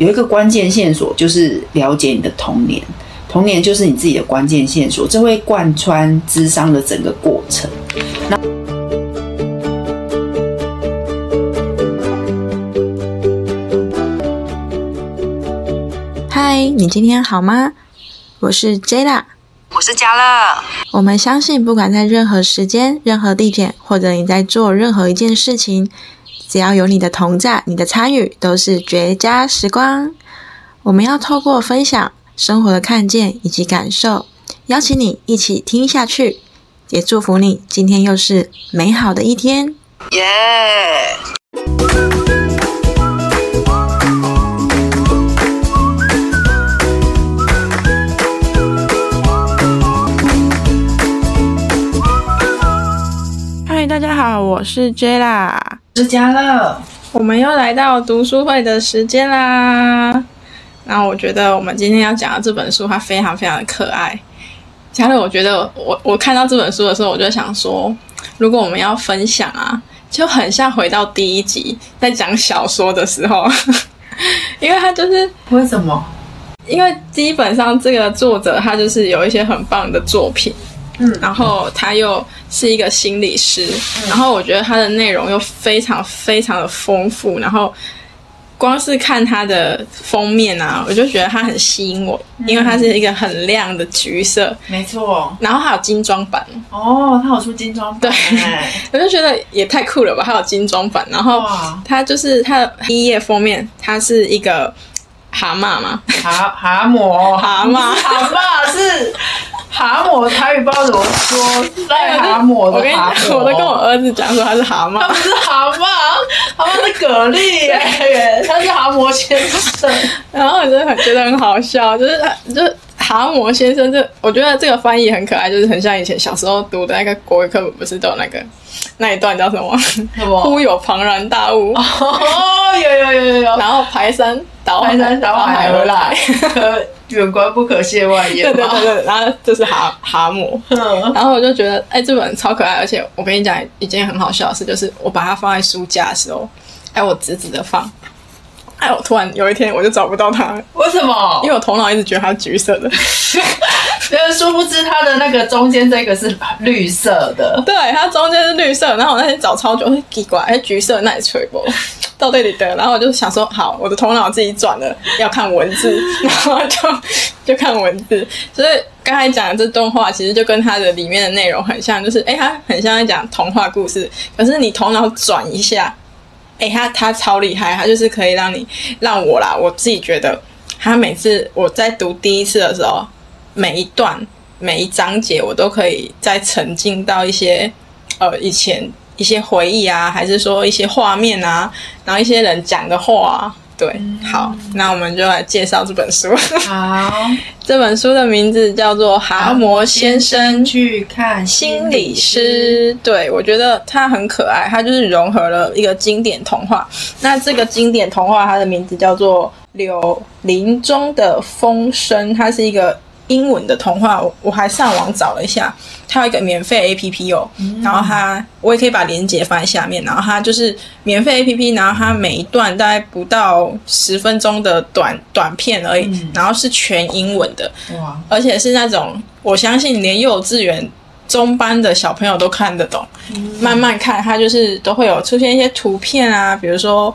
有一个关键线索，就是了解你的童年。童年就是你自己的关键线索，这会贯穿智商的整个过程。嗨，你今天好吗？我是 Jada，我是嘉乐。我们相信，不管在任何时间、任何地点，或者你在做任何一件事情，只要有你的同在、你的参与，都是绝佳时光。我们要透过分享。生活的看见以及感受，邀请你一起听下去，也祝福你今天又是美好的一天。耶！嗨，大家好，我是 J 啦，是嘉乐，我们又来到读书会的时间啦。那我觉得我们今天要讲的这本书，它非常非常的可爱。加乐，我觉得我我看到这本书的时候，我就想说，如果我们要分享啊，就很像回到第一集在讲小说的时候，因为它就是为什么？因为基本上这个作者他就是有一些很棒的作品，嗯，然后他又是一个心理师，然后我觉得他的内容又非常非常的丰富，然后。光是看他的封面啊，我就觉得他很吸引我，因为它是一个很亮的橘色，没错。然后还有精装版。哦，他有出精装版，对，我就觉得也太酷了吧！还有精装版，然后它就是它的第一页封面，它是一个蛤蟆嘛，蛤蛤蟆，蛤蟆，蛤蟆是。蛤蟆台语不知道怎么说，癞蛤蟆我跟你讲，我都跟我儿子讲说他是蛤蟆，他不是蛤蟆，蛤蟆是蛤蜊耶，他是蛤蟆先生。然后我就很觉得很好笑，就是就是蛤蟆先生这，我觉得这个翻译很可爱，就是很像以前小时候读的那个国语课本，不是都有那个那一段叫什么？什么？忽有庞然大物。哦，有有有有有。然后排山倒排山倒海而来。远观不可亵玩焉。对对对，然后就是蛤蛤蟆，然后我就觉得，哎，这本超可爱，而且我跟你讲一件很好笑的事，就是我把它放在书架的时候，哎，我直直的放，哎，我突然有一天我就找不到它，为什么？因为我头脑一直觉得它橘色的，因为殊不知它的那个中间这个是绿色的，对，它中间是绿色，然后我那天找超久，奇怪，哎，橘色那也吹不？到这里的，然后我就想说，好，我的头脑自己转了，要看文字，然后就就看文字。所以刚才讲的这动画，其实就跟它的里面的内容很像，就是哎，它很像在讲童话故事。可是你头脑转一下，哎，它它超厉害，它就是可以让你让我啦，我自己觉得，它每次我在读第一次的时候，每一段每一章节，我都可以再沉浸到一些呃以前。一些回忆啊，还是说一些画面啊，然后一些人讲的话，对，好，那我们就来介绍这本书。好，这本书的名字叫做《蛤蟆先生去看心理师》。对，我觉得它很可爱，它就是融合了一个经典童话。那这个经典童话，它的名字叫做《柳林中的风声》，它是一个。英文的童话，我我还上网找了一下，它有一个免费 A P P 哦，然后它我也可以把链接放在下面，然后它就是免费 A P P，然后它每一段大概不到十分钟的短短片而已，然后是全英文的，哇，而且是那种我相信连幼稚园中班的小朋友都看得懂，慢慢看，它就是都会有出现一些图片啊，比如说。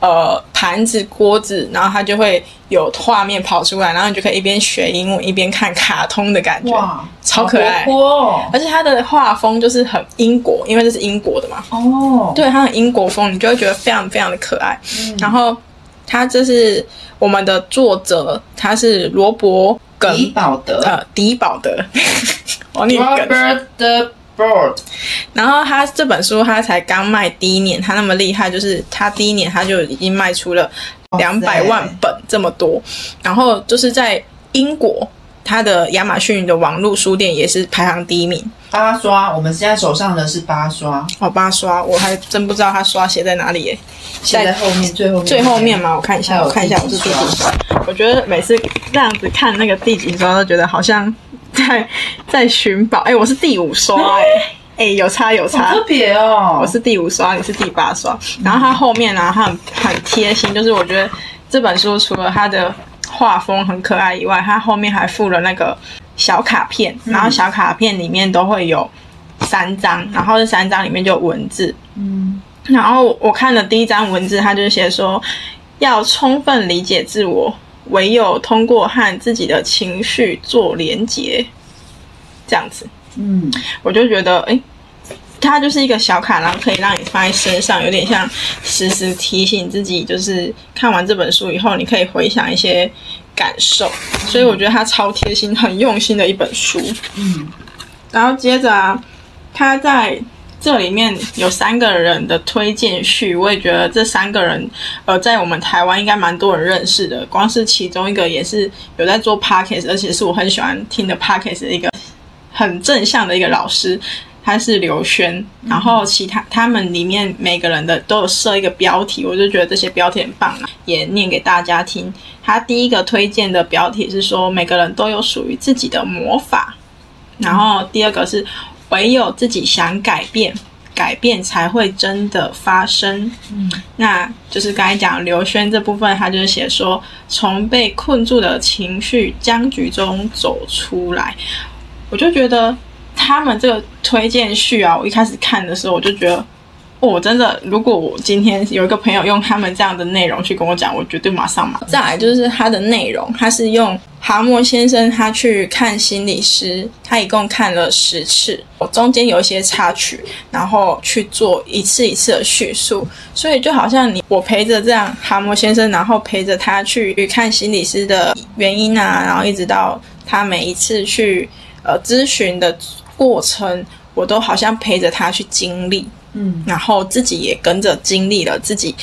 呃，盘子、锅子，然后它就会有画面跑出来，然后你就可以一边学英文一边看卡通的感觉，哇，超可爱哦！而且它的画风就是很英国，因为这是英国的嘛，哦，对，它很英国风，你就会觉得非常非常的可爱。然后它这是我们的作者，他是罗伯·迪保德，呃，迪保德，我念梗。然后他这本书他才刚卖第一年，他那么厉害，就是他第一年他就已经卖出了两百万本这么多。然后就是在英国，他的亚马逊的网络书店也是排行第一名。八刷，我们现在手上的是八刷哦，八刷，我还真不知道他刷写在哪里耶，写在后面，最后面最后面吗？我看一下，我看一下，我是第几刷？我觉得每次这样子看那个第几刷，都觉得好像。在在寻宝，哎，我是第五刷，哎，哎，有差有差，特别哦，我是第五刷，你是第八刷，然后它后面呢，它很很贴心，就是我觉得这本书除了它的画风很可爱以外，它后面还附了那个小卡片，然后小卡片里面都会有三张，然后这三张里面就有文字。嗯。然后我看了第一张文字，它就写说要充分理解自我，唯有通过和自己的情绪做连结，这样子，嗯我就觉得，诶，它就是一个小卡，然后可以让你放在身上，有点像时时提醒自己，就是看完这本书以后，你可以回想一些感受。所以我觉得它超贴心、很用心的一本书。嗯然后接着啊，它在这里面有三个人的推荐序，我也觉得这三个人，呃，在我们台湾应该蛮多人认识的。光是其中一个也是有在做 podcast，而且是我很喜欢听的 podcast 的一个很正向的一个老师，他是刘轩。然后其他他们里面每个人的都有设一个标题，我就觉得这些标题很棒啊，也念给大家听。他第一个推荐的标题是说，每个人都有属于自己的魔法。然后第二个是唯有自己想改变，改变才会真的发生。嗯那就是刚才讲刘轩这部分，他就是写说，从被困住的情绪僵局中走出来。我就觉得他们这个推荐序啊，我一开始看的时候，我就觉得。我真的，如果我今天有一个朋友用他们这样的内容去跟我讲，我绝对马上买。再来就是他的内容，他是用蛤蟆先生他去看心理师，他一共看了十次，中间有一些插曲，然后去做一次一次的叙述，所以就好像你我陪着这样蛤蟆先生，然后陪着他去看心理师的原因啊，然后一直到他每一次去呃咨询的过程，我都好像陪着他去经历。嗯然后自己也跟着经历了自己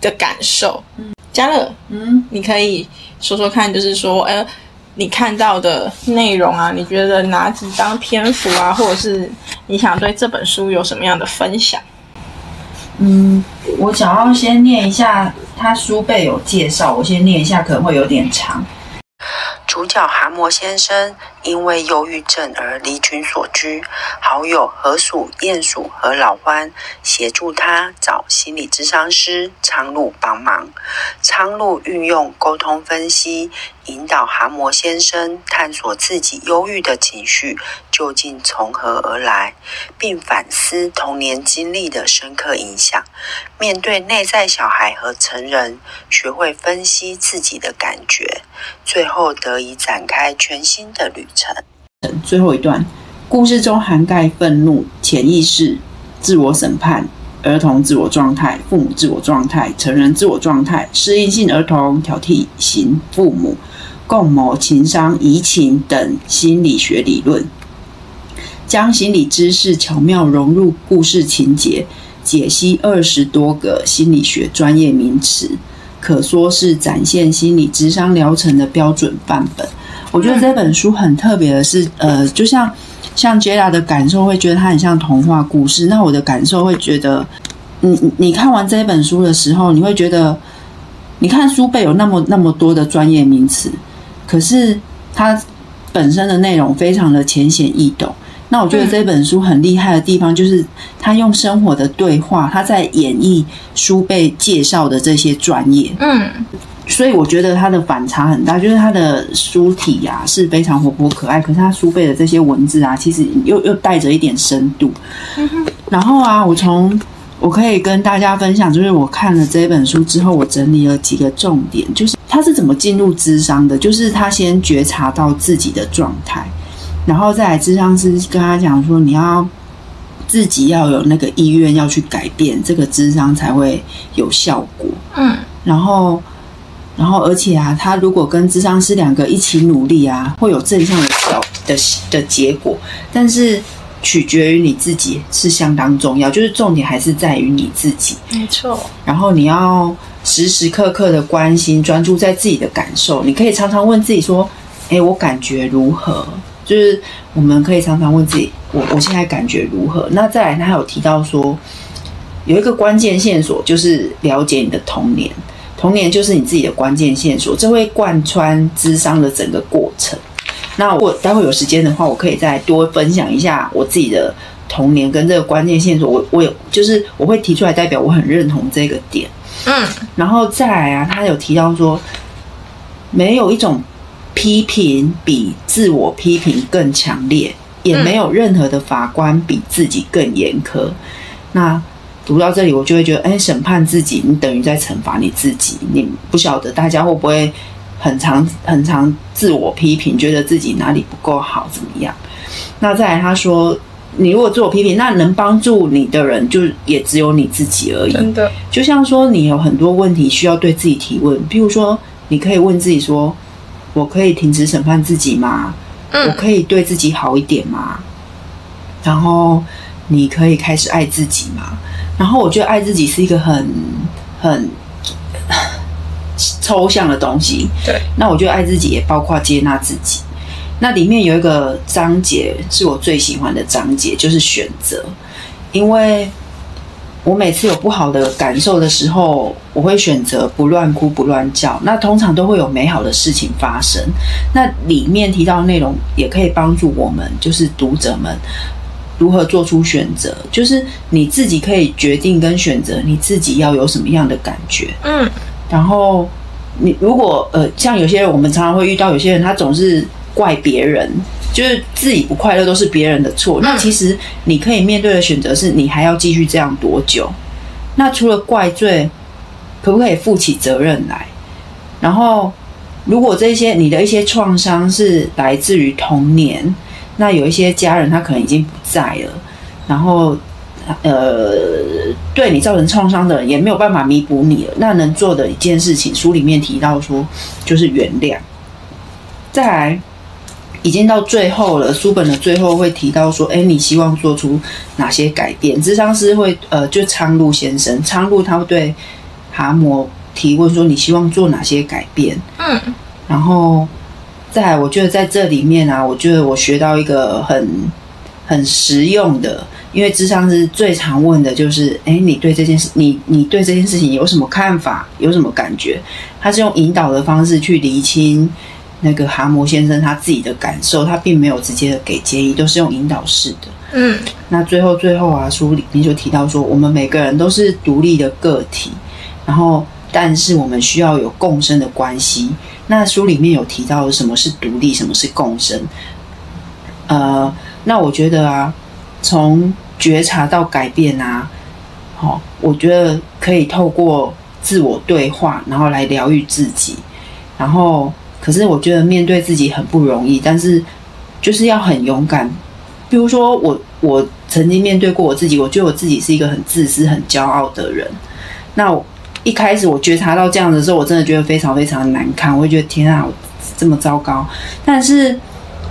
的感受。嗯，嘉乐，嗯，你可以说说看，就是说，呃，你看到的内容啊，你觉得哪几张篇幅啊，或者是你想对这本书有什么样的分享？嗯，我想要先念一下，他书背有介绍，我先念一下，可能会有点长。主角蛤蟆先生因为忧郁症而离群所居，好友河鼠、鼹鼠和老獾协助他找心理咨商师苍鹭帮忙。苍鹭运用沟通分析，引导蛤蟆先生探索自己忧郁的情绪究竟从何而来，并反思童年经历的深刻影响。面对内在小孩和成人，学会分析自己的感觉，最后得以展开全新的旅程。最后一段，故事中涵盖愤怒、潜意识、自我审判、儿童自我状态、父母自我状态、成人自我状态、适应性儿童、挑剔型父母、共谋、情商、移情等心理学理论，将心理知识巧妙融入故事情节，解析二十多个心理学专业名词，可说是展现心理智商疗程的标准范本。我觉得这本书很特别的是，呃，就像像 Jada 的感受会觉得它很像童话故事，那我的感受会觉得，你你你看完这本书的时候，你会觉得，你看书背有那么那么多的专业名词，可是它本身的内容非常的浅显易懂。那我觉得这本书很厉害的地方，就是他用生活的对话，他在演绎书背介绍的这些专业。嗯所以我觉得它的反差很大，就是它的书体啊是非常活泼可爱，可是它书背的这些文字啊，其实又又带着一点深度。然后啊，我从我可以跟大家分享，就是我看了这本书之后，我整理了几个重点，就是他是怎么进入智商的，就是他先觉察到自己的状态，然后再来智商师跟他讲说，你要自己要有那个意愿要去改变，这个智商才会有效果。嗯然后，然后而且啊，他如果跟智商师两个一起努力啊，会有正向的效的的结果，但是取决于你自己是相当重要，就是重点还是在于你自己。没错，然后你要时时刻刻的关心、专注在自己的感受。你可以常常问自己说：“诶，我感觉如何？”就是我们可以常常问自己：“我我现在感觉如何？”那再来，他还有提到说，有一个关键线索就是了解你的童年。童年就是你自己的关键线索，这会贯穿智商的整个过程。那我待会有时间的话，我可以再多分享一下我自己的童年跟这个关键线索。我我有就是我会提出来，代表我很认同这个点。嗯，然后再来啊，他有提到说，没有一种批评比自我批评更强烈，也没有任何的法官比自己更严苛。那读到这里，我就会觉得，哎，审判自己，你等于在惩罚你自己。你不晓得大家会不会很常很常自我批评，觉得自己哪里不够好，怎么样？那再来，他说，你如果自我批评，那能帮助你的人，就也只有你自己而已。真的，就像说，你有很多问题需要对自己提问，譬如说，你可以问自己说：“我可以停止审判自己吗？我嗯可以对自己好一点吗？”然后你可以开始爱自己吗？然后我觉得爱自己是一个很很抽象的东西。对，那我觉得爱自己也包括接纳自己。那里面有一个章节是我最喜欢的章节，就是选择，因为我每次有不好的感受的时候，我会选择不乱哭不乱叫，那通常都会有美好的事情发生。那里面提到的内容也可以帮助我们，就是读者们如何做出选择，就是你自己可以决定跟选择你自己要有什么样的感觉。嗯然后你如果呃，像有些人，我们常常会遇到有些人，他总是怪别人，就是自己不快乐都是别人的错。那其实你可以面对的选择是，你还要继续这样多久？那除了怪罪，可不可以负起责任来？然后，如果这些你的一些创伤是来自于童年，那有一些家人他可能已经不在了，然后呃，对你造成创伤的人也没有办法弥补你了。那能做的一件事情，书里面提到说，就是原谅。再来，已经到最后了，书本的最后会提到说，哎，你希望做出哪些改变？智商师会呃，就昌路先生，昌路他会对蛤蟆提问说，你希望做哪些改变？嗯然后再来，我觉得在这里面啊，我觉得我学到一个很很实用的，因为智商是最常问的就是，哎，你对这件事，你你对这件事情有什么看法，有什么感觉？他是用引导的方式去厘清那个蛤蟆先生他自己的感受，他并没有直接的给建议，都是用引导式的。嗯那最后最后啊，书里面就提到说，我们每个人都是独立的个体，然后但是我们需要有共生的关系。那书里面有提到什么是独立，什么是共生。呃，那我觉得啊，从觉察到改变啊，好、我觉得可以透过自我对话，然后来疗愈自己。然后，可是我觉得面对自己很不容易，但是就是要很勇敢。比如说我，我曾经面对过我自己，我觉得我自己是一个很自私、很骄傲的人。那一开始我觉察到这样的时候，我真的觉得非常非常难堪，我会觉得天啊，我这么糟糕。但是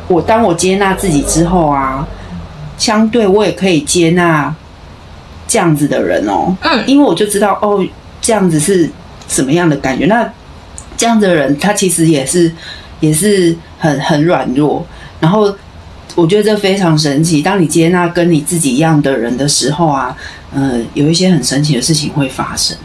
我当我接纳自己之后啊，相对我也可以接纳这样子的人哦，嗯因为我就知道哦，这样子是什么样的感觉。那这样的人，他其实也是也是很很软弱，然后我觉得这非常神奇。当你接纳跟你自己一样的人的时候啊，呃，有一些很神奇的事情会发生。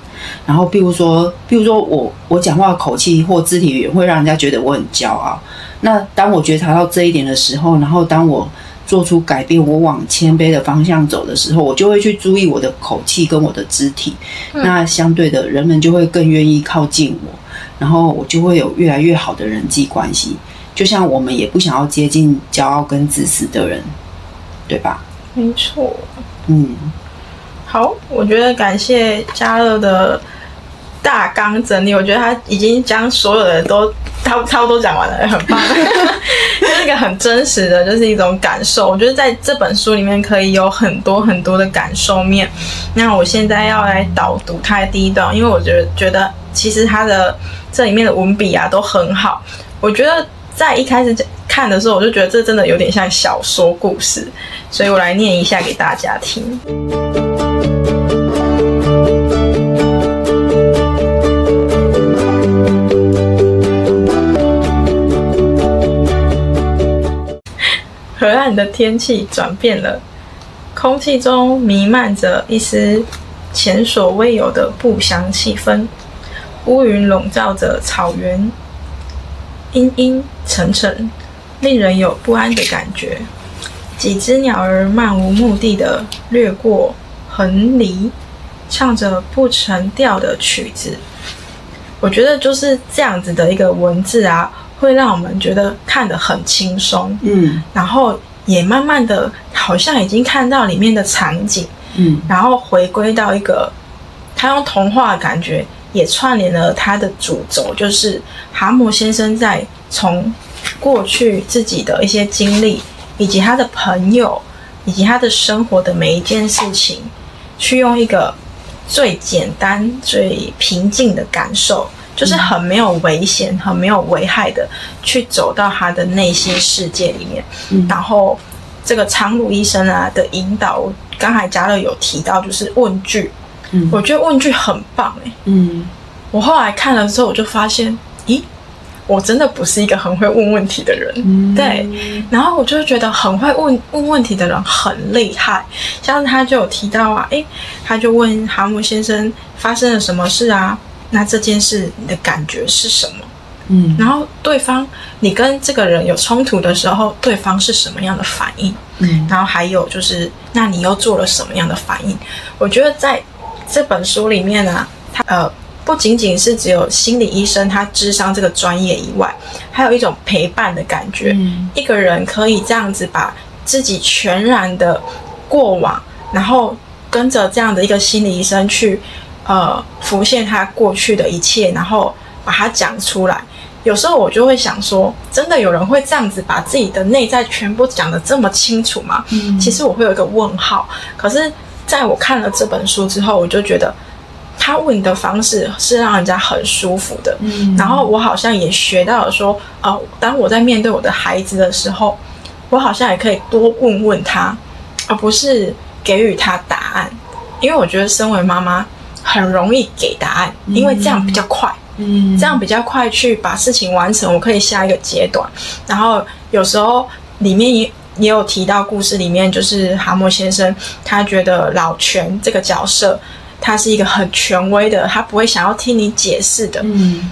然后，比如说，比如说我我讲话的口气或肢体语言会让人家觉得我很骄傲。那当我觉察到这一点的时候，然后当我做出改变，我往谦卑的方向走的时候，我就会去注意我的口气跟我的肢体。那相对的，人们就会更愿意靠近我，然后我就会有越来越好的人际关系。就像我们也不想要接近骄傲跟自私的人，对吧？没错。嗯，好，我觉得感谢嘉乐的大纲整理，我觉得他已经将所有的都差不差不多讲完了，很棒，就是一个很真实的，就是一种感受。我觉得在这本书里面可以有很多很多的感受面。那我现在要来导读他的第一段，因为我觉得觉得其实他的这里面的文笔啊都很好，我觉得。在一开始看的时候，我就觉得这真的有点像小说故事，所以我来念一下给大家听。河岸的天气转变了，空气中弥漫着一丝前所未有的不祥气氛，乌云笼罩着草原，阴阴沉沉，令人有不安的感觉。几只鸟儿漫无目的的掠过横篱，唱着不成调的曲子。我觉得就是这样子的一个文字啊，会让我们觉得看得很轻松，嗯。然后也慢慢的好像已经看到里面的场景，嗯。然后回归到一个他用童话的感觉，也串联了他的主轴，就是蛤蟆先生在从过去自己的一些经历，以及他的朋友，以及他的生活的每一件事情，去用一个最简单、最平静的感受。就是很没有危险、很没有危害的去走到他的内心世界里面，嗯。然后这个苍鹭医生啊的引导，我刚才嘉乐有提到，就是问句，嗯。我觉得问句很棒哎、嗯。我后来看了之后，我就发现，咦，我真的不是一个很会问问题的人，嗯。对，然后我就会觉得很会问问问题的人很厉害，像是他就有提到啊，诶，他就问蛤蟆先生发生了什么事啊？那这件事你的感觉是什么？嗯然后对方你跟这个人有冲突的时候，对方是什么样的反应？嗯然后还有就是，那你又做了什么样的反应？我觉得在这本书里面呢、它呃不仅仅是只有心理医生他智商这个专业以外，还有一种陪伴的感觉。嗯一个人可以这样子把自己全然的过往，然后跟着这样的一个心理医生去呃浮现他过去的一切，然后把它讲出来。有时候我就会想说，真的有人会这样子把自己的内在全部讲得这么清楚吗？嗯其实我会有一个问号。可是在我看了这本书之后，我就觉得他问的方式是让人家很舒服的。嗯然后我好像也学到了说，呃，当我在面对我的孩子的时候，我好像也可以多问问他，而不是给予他答案。因为我觉得身为妈妈很容易给答案，因为这样比较快。嗯这样比较快去把事情完成，我可以下一个阶段。然后有时候里面也也有提到故事里面，就是蛤蟆先生他觉得老泉这个角色，他是一个很权威的，他不会想要听你解释的。嗯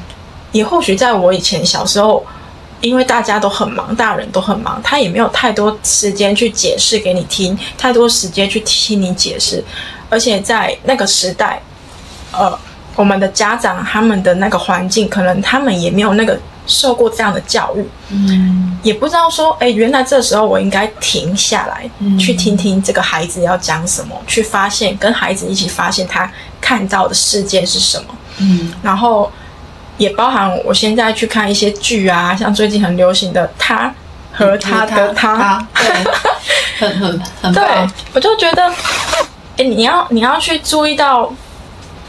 也或许在我以前小时候，因为大家都很忙，大人都很忙，他也没有太多时间去解释给你听，太多时间去听你解释。而且在那个时代，呃，我们的家长他们的那个环境，可能他们也没有那个受过这样的教育，嗯。也不知道说，哎，原来这时候我应该停下来，嗯。去听听这个孩子要讲什么，去发现跟孩子一起发现他看到的世界是什么。嗯。然后也包含我现在去看一些剧啊，像最近很流行的《他和他的他》，对，很很很对，我就觉得，哎，你要你要去注意到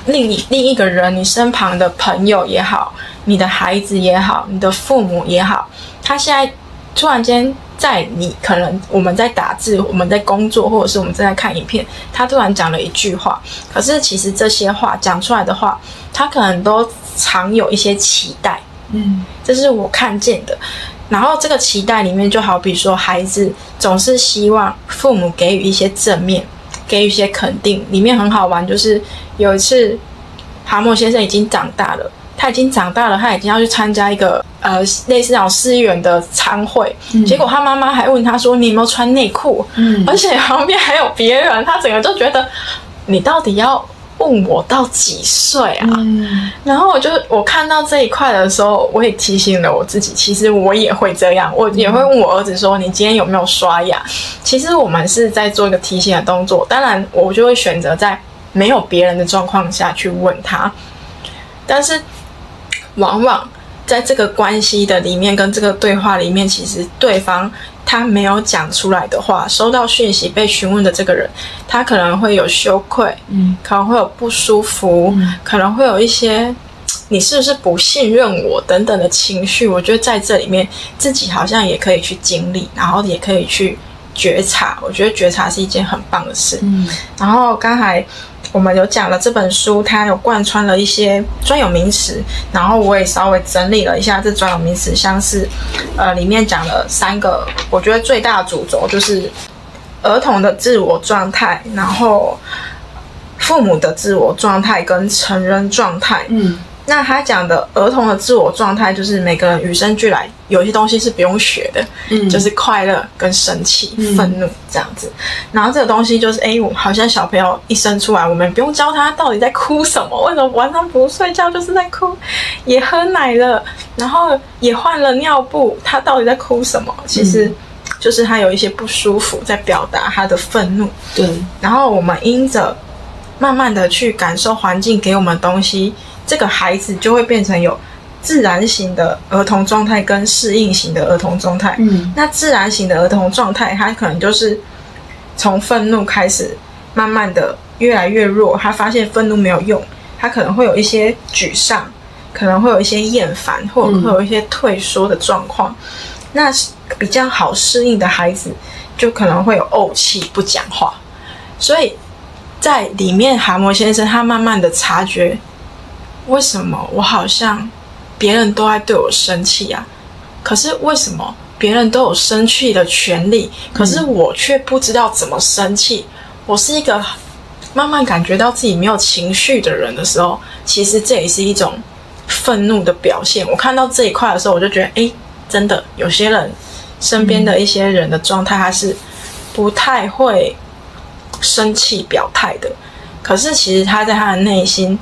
另一另一个人，你身旁的朋友也好，你的孩子也好，你的父母也好，他现在突然间在你可能我们在打字，我们在工作，或者是我们正在看影片，他突然讲了一句话，可是其实这些话讲出来的话，他可能都藏有一些期待。嗯这是我看见的。然后这个期待里面，就好比说，孩子总是希望父母给予一些正面，给予一些肯定。里面很好玩，就是有一次，蛤蟆先生已经长大了，他已经长大了，他已经要去参加一个呃类似那种市议员的参会，结果他妈妈还问他说：“你有没有穿内裤？”嗯而且旁边还有别人，他整个就觉得你到底要问我到几岁啊？嗯然后我就我看到这一块的时候，我也提醒了我自己，其实我也会这样，我也会问我儿子说：“你今天有没有刷牙？”其实我们是在做一个提醒的动作，当然我就会选择在没有别人的状况下去问他，但是往往在这个关系的里面跟这个对话里面，其实对方他没有讲出来的话，收到讯息被询问的这个人，他可能会有羞愧，嗯可能会有不舒服，嗯可能会有一些你是不是不信任我等等的情绪。我觉得在这里面自己好像也可以去经历，然后也可以去觉察。我觉得觉察是一件很棒的事。嗯然后刚才我们有讲了这本书，它有贯穿了一些专有名词，然后我也稍微整理了一下这专有名词，像是呃里面讲了三个，我觉得最大的主轴就是儿童的自我状态，然后父母的自我状态跟成人状态。嗯那他讲的儿童的自我状态，就是每个人与生俱来，有些东西是不用学的，嗯就是快乐跟生气、嗯愤怒这样子。然后这个东西就是，哎，我好像小朋友一生出来，我们不用教他到底在哭什么，为什么晚上不睡觉就是在哭，也喝奶了，然后也换了尿布，他到底在哭什么？其实就是他有一些不舒服，在表达他的愤怒。对，然后我们因着慢慢的去感受环境给我们的东西，这个孩子就会变成有自然型的儿童状态跟适应型的儿童状态。嗯那自然型的儿童状态，他可能就是从愤怒开始，慢慢的越来越弱。他发现愤怒没有用，他可能会有一些沮丧，可能会有一些厌烦，或者会有一些退缩的状况。那比较好适应的孩子，就可能会有怄气，不讲话。所以在里面，蛤蟆先生他慢慢的察觉，为什么我好像别人都在对我生气啊？可是为什么别人都有生气的权利，可是我却不知道怎么生气？我是一个慢慢感觉到自己没有情绪的人的时候，其实这也是一种愤怒的表现。我看到这一块的时候，我就觉得，哎，真的有些人身边的一些人的状态，他是不太会生气表态的。可是其实他在他的内心，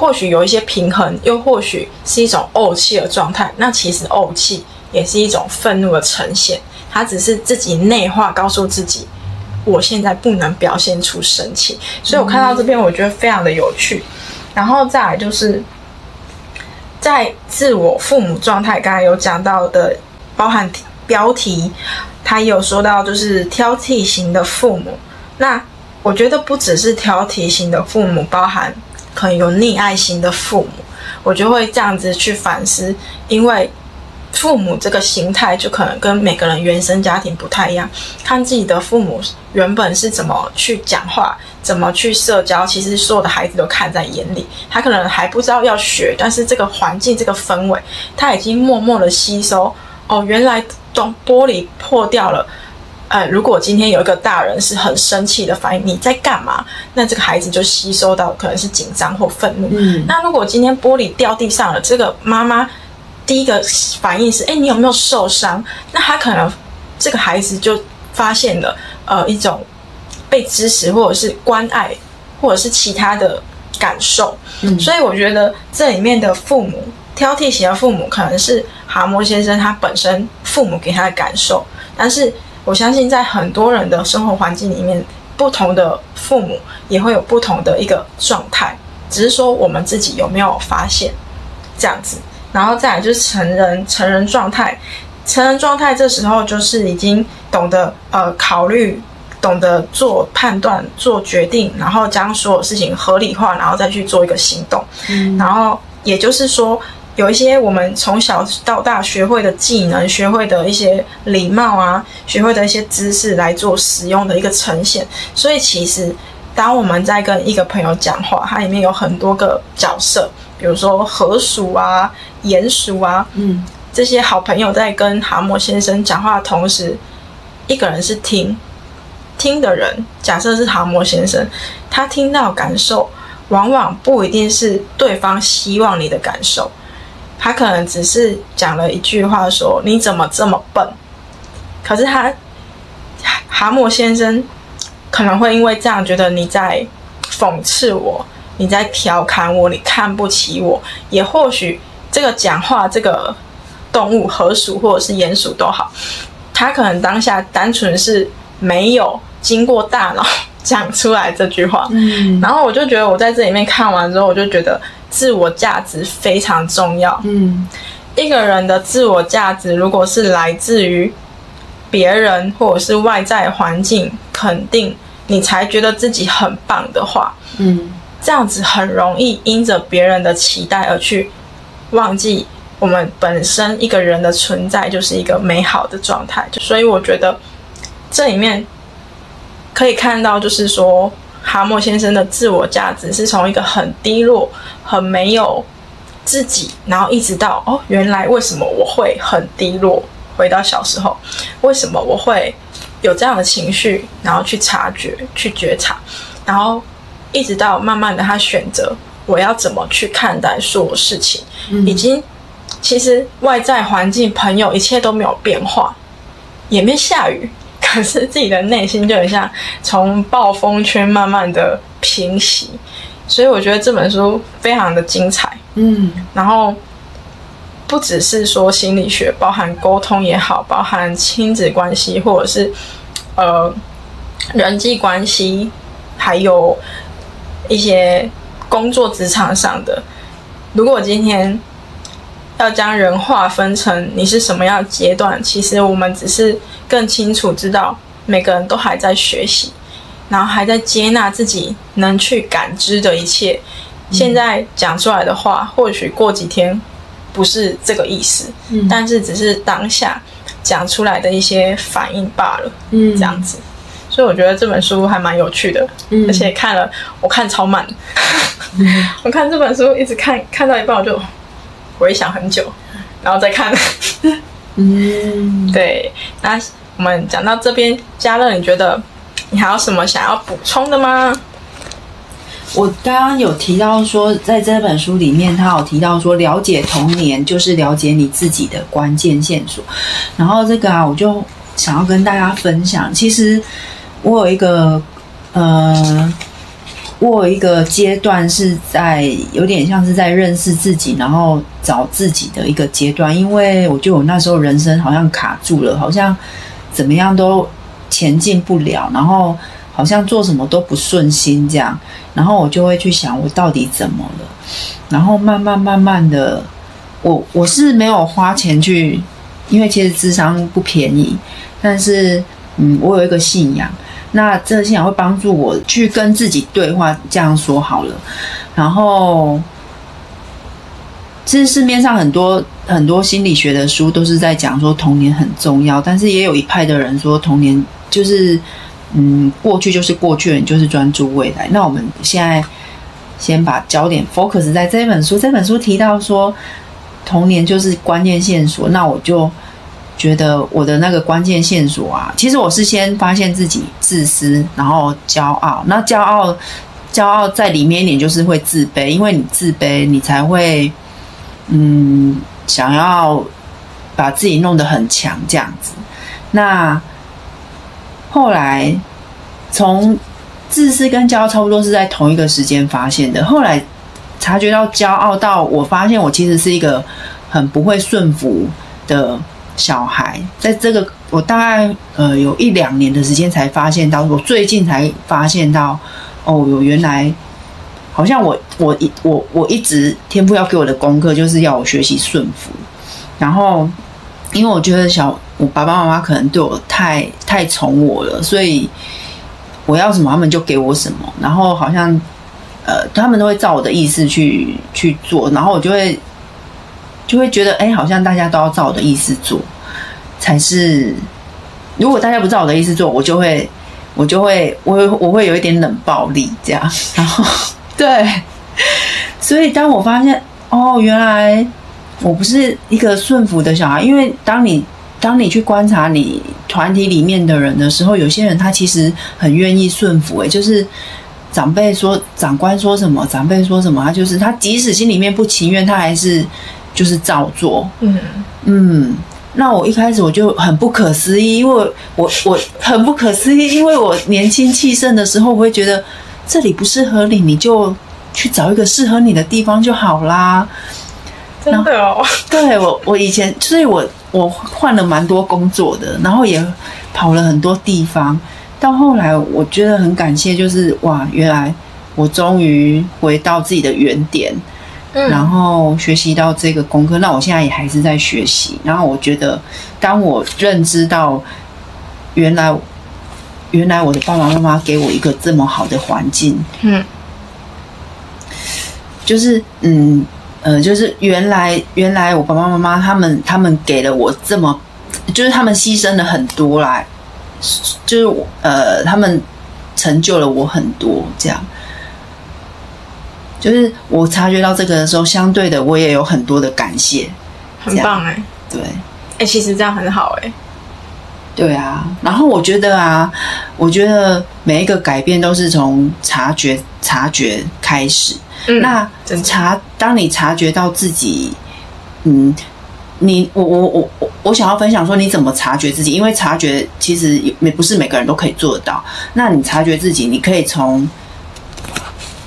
或许有一些平衡，又或许是一种怄气的状态。那其实怄气也是一种愤怒的呈现，他只是自己内化，告诉自己，我现在不能表现出生气。所以我看到这边，我觉得非常的有趣。然后再来就是，在自我父母状态，刚才有讲到的，包含标题，他有说到，就是挑剔型的父母。那我觉得不只是挑剔型的父母，包含可能有溺爱型的父母，我就会这样子去反思，因为父母这个形态就可能跟每个人原生家庭不太一样，看自己的父母原本是怎么去讲话，怎么去社交，其实所有的孩子都看在眼里，他可能还不知道要学，但是这个环境这个氛围，他已经默默的吸收。哦，原来东玻璃破掉了。呃，如果今天有一个大人是很生气的反应，你在干嘛？那这个孩子就吸收到可能是紧张或愤怒。嗯那如果今天玻璃掉地上了，这个妈妈第一个反应是：哎，你有没有受伤？那他可能这个孩子就发现了呃一种被支持或者是关爱，或者是其他的感受。嗯所以我觉得这里面的父母挑剔型的父母，可能是蛤蟆先生他本身父母给他的感受，但是我相信在很多人的生活环境里面，不同的父母也会有不同的一个状态，只是说我们自己有没有发现这样子。然后再来就是成人成人状态，成人状态这时候就是已经懂得呃考虑。懂得做判断、做决定，然后将所有事情合理化，然后再去做一个行动。嗯然后也就是说，有一些我们从小到大学会的技能、学会的一些礼貌啊、学会的一些知识来做使用的一个呈现。所以其实，当我们在跟一个朋友讲话，它里面有很多个角色，比如说河鼠啊、鼹鼠啊嗯这些好朋友在跟蛤蟆先生讲话的同时，一个人是听。听的人，假设是蛤蟆先生，他听到感受，往往不一定是对方希望你的感受，他可能只是讲了一句话说：“你怎么这么笨？”可是他蛤蟆先生可能会因为这样觉得你在讽刺我，你在调侃我，你看不起我，也或许这个讲话这个动物河鼠或者是鼹鼠都好，他可能当下单纯是没有经过大脑讲出来这句话，嗯然后我就觉得我在这里面看完之后，我就觉得自我价值非常重要。嗯一个人的自我价值，如果是来自于别人或者是外在环境肯定，你才觉得自己很棒的话，嗯这样子很容易因着别人的期待而去忘记我们本身一个人的存在就是一个美好的状态。所以我觉得这里面可以看到，就是说蛤蟆先生的自我价值是从一个很低落、很没有自己，然后一直到哦，原来为什么我会很低落？回到小时候，为什么我会有这样的情绪？然后去察觉、去觉察，然后一直到慢慢的他选择我要怎么去看待所有事情，嗯已经其实外在环境、朋友一切都没有变化，也没下雨，可是自己的内心就很像从暴风圈慢慢的平息，所以我觉得这本书非常的精彩。嗯然后不只是说心理学，包含沟通也好，包含亲子关系，或者是呃人际关系，还有一些工作职场上的。如果今天要将人划分成你是什么样的阶段，其实我们只是更清楚知道每个人都还在学习，然后还在接纳自己能去感知的一切。现在讲出来的话，或许过几天不是这个意思，嗯但是只是当下讲出来的一些反应罢了，嗯这样子。所以我觉得这本书还蛮有趣的，嗯而且看了我看超慢，我看这本书一直看看到一半我就回想很久，然后再看。嗯，对，那我们讲到这边，嘉乐，你觉得你还有什么想要补充的吗？我刚刚有提到说，在这本书里面，他有提到说，了解童年就是了解你自己的关键线索。然后这个啊，我就想要跟大家分享，其实我有一个呃，我有一个阶段是在有点像是在认识自己，然后找自己的一个阶段，因为我觉得我那时候人生好像卡住了，好像怎么样都前进不了，然后好像做什么都不顺心这样。然后我就会去想，我到底怎么了？然后慢慢慢慢的，我我是没有花钱去，因为其实智商不便宜，但是嗯，我有一个信仰，那这个信仰会帮助我去跟自己对话，这样说好了。然后，其实市面上很多很多心理学的书都是在讲说童年很重要，但是也有一派的人说童年就是。嗯，过去就是过去了，你就是专注未来。那我们现在先把焦点 focus 在这本书。这本书提到说，童年就是关键线索。那我就觉得我的那个关键线索啊，其实我是先发现自己自私，然后骄傲。那骄傲，骄傲在里面一点就是会自卑，因为你自卑，你才会嗯想要把自己弄得很强这样子。那后来，从自私跟骄傲差不多是在同一个时间发现的。后来察觉到骄傲，到我发现我其实是一个很不会顺服的小孩。在这个我大概呃有一两年的时间才发现到，我最近才发现到，哦，我原来好像我我一我我一直天赋要给我的功课就是要我学习顺服，然后因为我觉得小。我爸爸妈妈可能对我太太宠我了，所以我要什么他们就给我什么，然后好像呃他们都会照我的意思去去做，然后我就会就会觉得哎、好像大家都要照我的意思做才是。如果大家不照我的意思做，我就会我就会我会我会有一点冷暴力这样，然后 对，所以当我发现哦，原来我不是一个顺服的小孩，因为当你当你去观察你团体里面的人的时候，有些人他其实很愿意顺服，诶，就是长辈说、长官说什么，长辈说什么，他就是他即使心里面不情愿，他还是就是照做。嗯嗯，那我一开始我就很不可思议，因为我我很不可思议，因为我年轻气盛的时候，我会觉得这里不适合你，你就去找一个适合你的地方就好啦。真的哦，对我，我以前，所以我我换了蛮多工作的，然后也跑了很多地方。到后来，我觉得很感谢，就是哇，原来我终于回到自己的原点，嗯然后学习到这个功课。那我现在也还是在学习。然后我觉得，当我认知到原来原来我的爸爸妈妈给我一个这么好的环境，嗯就是嗯呃，就是原来原来我爸爸妈妈他们他们给了我这么，就是他们牺牲了很多啦，就是我呃他们成就了我很多，这样。就是我察觉到这个的时候，相对的我也有很多的感谢，很棒哎、对，哎、其实这样很好哎、对啊，然后我觉得啊，我觉得每一个改变都是从察觉察觉开始。嗯那察，当你察觉到自己，嗯，你我我我我我想要分享说你怎么察觉自己，因为察觉其实也不是每个人都可以做得到。那你察觉自己，你可以从，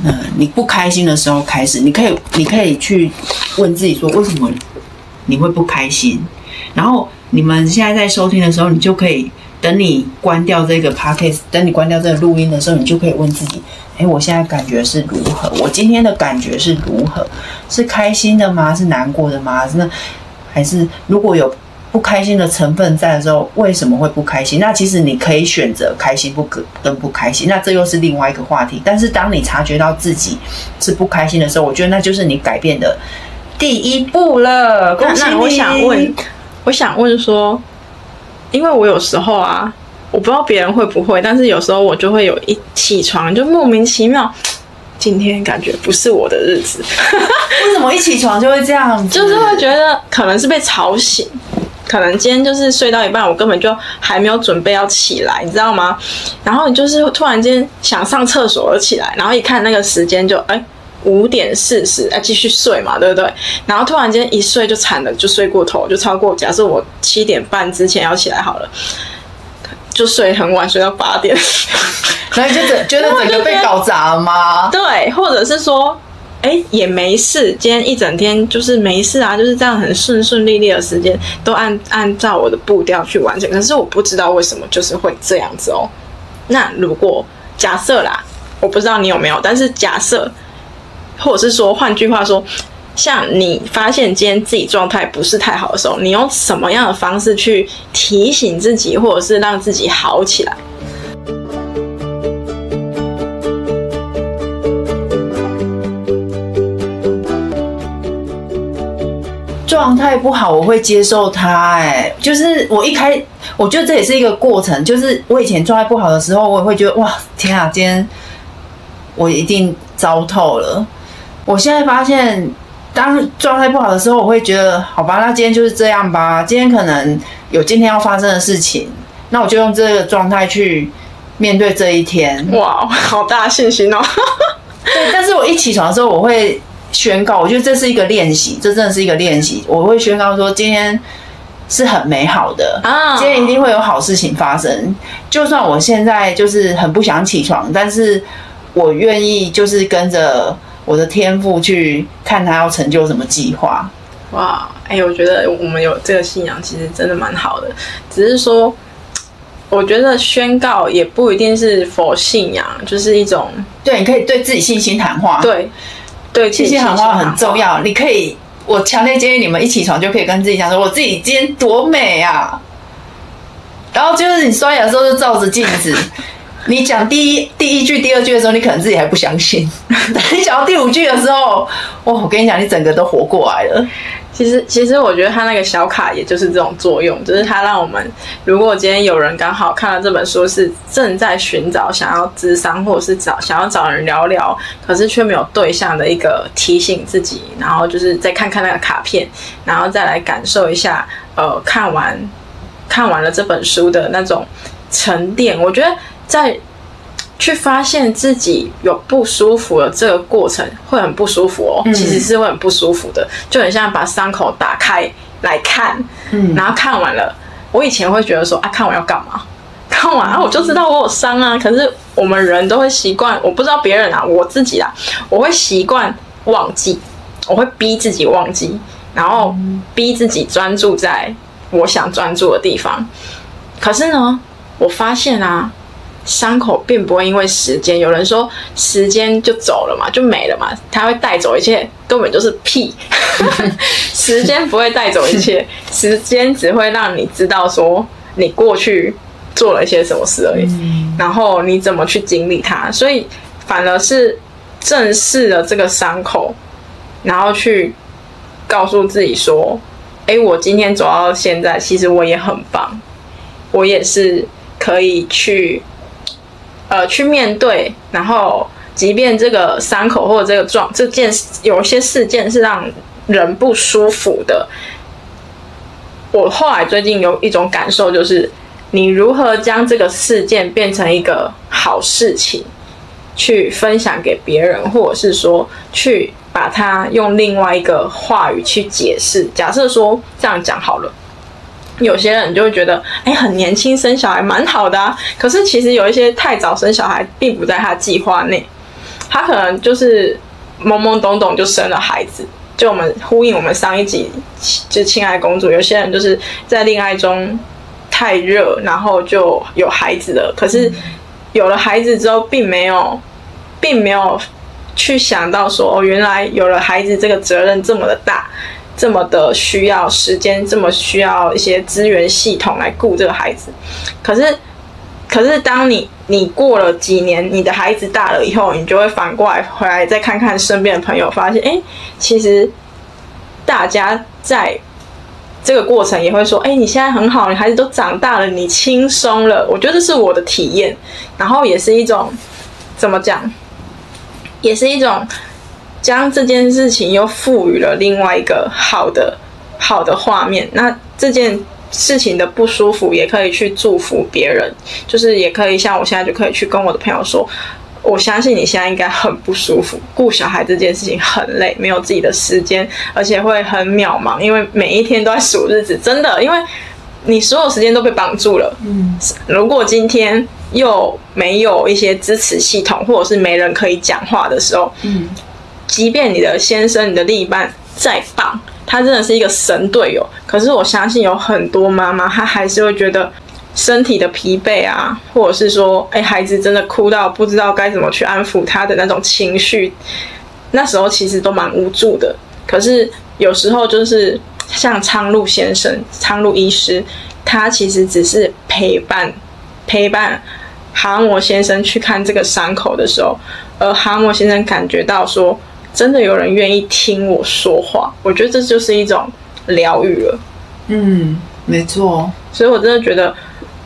嗯、你不开心的时候开始，你可以你可以去问自己说，为什么你会不开心？然后你们现在在收听的时候，你就可以等你关掉这个 podcast，等你关掉这个录音的时候，你就可以问自己：哎，我现在感觉是如何？我今天的感觉是如何？是开心的吗？是难过的吗？真的还是如果有不开心的成分在的时候，为什么会不开心？那其实你可以选择开心不可跟不开心，那这又是另外一个话题。但是当你察觉到自己是不开心的时候，我觉得那就是你改变的第一步了。恭喜你！那那我想问，我想问说，因为我有时候啊，我不知道别人会不会，但是有时候我就会有一起床就莫名其妙，今天感觉不是我的日子，为什么一起床就会这样子？就是会觉得可能是被吵醒。可能今天就是睡到一半，我根本就还没有准备要起来，你知道吗？然后你就是突然间想上厕所而起来，然后一看那个时间就哎五点四十，哎继续睡嘛，对不对？然后突然间一睡就惨了，就睡过头，就超过假设我七点半之前要起来好了，就睡很晚，睡到八点。然后你就整觉得整个被搞砸了吗？对，或者是说，哎，也没事，今天一整天就是没事啊，就是这样很顺顺利利的时间，都按按照我的步调去完成。可是我不知道为什么就是会这样子哦。那如果假设啦，我不知道你有没有，但是假设，或者是说，换句话说。像你发现今天自己状态不是太好的时候，你用什么样的方式去提醒自己，或者是让自己好起来？状态不好，我会接受它。哎，就是我一开，我觉得这也是一个过程。就是我以前状态不好的时候，我也会觉得哇，天啊，今天我一定糟透了。我现在发现，当状态不好的时候，我会觉得好吧，那今天就是这样吧。今天可能有今天要发生的事情，那我就用这个状态去面对这一天。哇，好大信心哦！对，但是我一起床的时候，我会宣告，我觉得这是一个练习，这真的是一个练习。我会宣告说，今天是很美好的，啊今天一定会有好事情发生。就算我现在就是很不想起床，但是我愿意就是跟着我的天赋去看他要成就什么计划。哇，哎、我觉得我们有这个信仰，其实真的蛮好的。只是说，我觉得宣告也不一定是否信仰，就是一种对，你可以对自己信心谈话，，对对自信己心谈话很重要。要。你可以，我强烈建议你们一起床就可以跟自己讲说，我自己今天多美啊！然后就是你刷牙的时候就照着镜子，你讲第一第一句、第二句的时候，你可能自己还不相信，等你讲到第五句的时候，哇！我跟你讲，你整个都活过来了。其实，其实我觉得他那个小卡也就是这种作用，就是他让我们，如果今天有人刚好看到这本书是正在寻找想要智商，或者是找想要找人聊聊，可是却没有对象的一个提醒自己，然后就是再看看那个卡片，然后再来感受一下，呃，看完看完了这本书的那种沉淀。我觉得在去发现自己有不舒服的这个过程会很不舒服哦，嗯其实是会很不舒服的，就很像把伤口打开来看，嗯然后看完了，我以前会觉得说啊，看完要干嘛？看完啊，我就知道我有伤啊。可是我们人都会习惯，我不知道别人啊，我自己啊，我会习惯忘记，我会逼自己忘记，然后逼自己专注在我想专注的地方。可是呢，我发现啊，伤口并不会因为时间，有人说时间就走了嘛，就没了嘛，它会带走一切，根本就是屁。时间不会带走一切，时间只会让你知道说你过去做了一些什么事而已，然后你怎么去经历它，所以反而是正视了这个伤口，然后去告诉自己说：“哎，我今天走到现在，其实我也很棒，我也是可以去，呃，去面对，然后即便这个伤口或者这个状这件有些事件是让人不舒服的，我后来最近有一种感受，就是你如何将这个事件变成一个好事情，去分享给别人，或者是说去把它用另外一个话语去解释。假设说这样讲好了。有些人就会觉得，哎，很年轻生小孩蛮好的啊。可是其实有一些太早生小孩，并不在他计划内。他可能就是懵懵懂懂就生了孩子。就我们呼应我们上一集，就亲爱公主，有些人就是在恋爱中太热，然后就有孩子了。可是有了孩子之后，并没有，并没有去想到说，哦，原来有了孩子这个责任这么的大。这么的需要时间，这么需要一些资源系统来顾这个孩子，可是，可是当你你过了几年，你的孩子大了以后，你就会反过来回来再看看身边的朋友，发现，哎，其实大家在这个过程也会说，哎，你现在很好，你孩子都长大了，你轻松了。我觉得是我的体验，然后也是一种怎么讲，也是一种。将这件事情又赋予了另外一个好的、好的画面。那这件事情的不舒服，也可以去祝福别人，就是也可以像我现在就可以去跟我的朋友说，我相信你现在应该很不舒服，顾小孩这件事情很累，没有自己的时间，而且会很渺茫，因为每一天都在数日子，真的，因为你所有时间都被绑住了。嗯，如果今天又没有一些支持系统，或者是没人可以讲话的时候，嗯。即便你的先生、你的另一半再棒，他真的是一个神队友。可是我相信有很多妈妈，她还是会觉得身体的疲惫啊，或者是说，哎，孩子真的哭到不知道该怎么去安抚他的那种情绪，那时候其实都蛮无助的。可是有时候就是像苍鹭先生、苍鹭医师，他其实只是陪伴陪伴哈摩先生去看这个伤口的时候，而哈摩先生感觉到说。真的有人愿意听我说话，我觉得这就是一种疗愈了。嗯，没错。所以我真的觉得，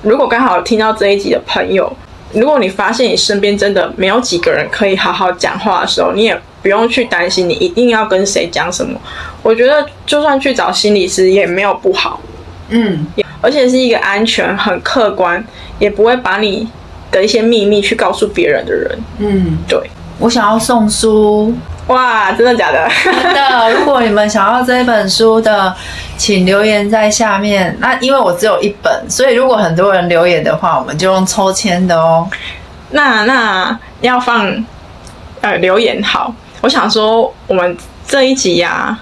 如果刚好听到这一集的朋友，如果你发现你身边真的没有几个人可以好好讲话的时候，你也不用去担心你一定要跟谁讲什么。我觉得就算去找心理师也没有不好。嗯，而且是一个安全、很客观，也不会把你的一些秘密去告诉别人的人。嗯，对。我想要送书。哇，真的假的？真的！如果你们想要这本书的，请留言在下面。那因为我只有一本，所以如果很多人留言的话，我们就用抽签的哦。那那要放呃留言好。我想说，我们这一集呀，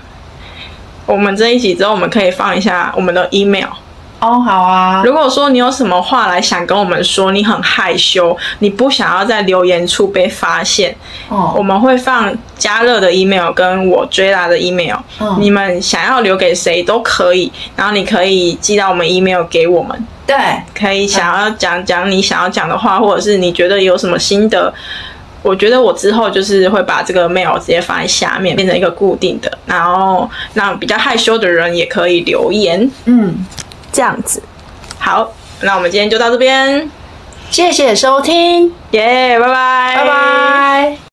我们这一集之后，我们可以放一下我们的 email。哦，好啊。如果说你有什么话来想跟我们说，你很害羞，你不想要在留言处被发现，哦，我们会放加热的 email 跟我追来的 email，你们想要留给谁都可以，然后你可以寄到我们 email 给我们。对，可以想要讲讲你想要讲的话，或者是你觉得有什么心得，我觉得我之后就是会把这个 mail 直接放在下面，变成一个固定的，然后让比较害羞的人也可以留言。嗯。这样子，好，那我们今天就到这边，谢谢收听，耶，拜拜，拜拜。